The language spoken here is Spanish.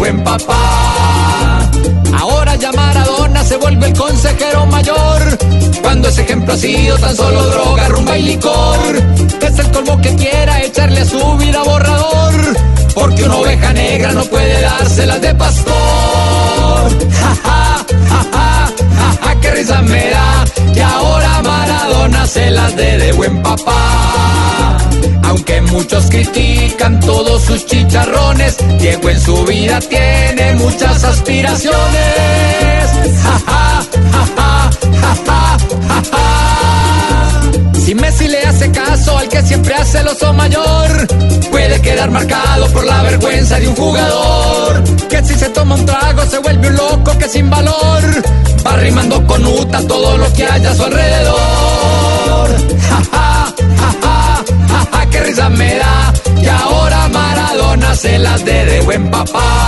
buen papá. Ahora ya Maradona se vuelve el consejero mayor. Cuando ese ejemplo ha sido tan solo droga, rumba y licor. Es el colmo que quiera echarle a su vida borrador. Porque una oveja negra no puede dárselas de pastor. Ja, ja, ja, ja, ja, ja, qué risa me da. Que ahora Maradona se las dé de buen papá. Muchos critican todos sus chicharrones, Diego en su vida tiene muchas aspiraciones. Ja. Si Messi le hace caso al que siempre hace el oso mayor, puede quedar marcado por la vergüenza de un jugador. Que si se toma un trago se vuelve un loco que sin valor va rimando con Uta todo lo que haya a su alrededor. Risa me da. Y ahora Maradona se las dé de buen papá.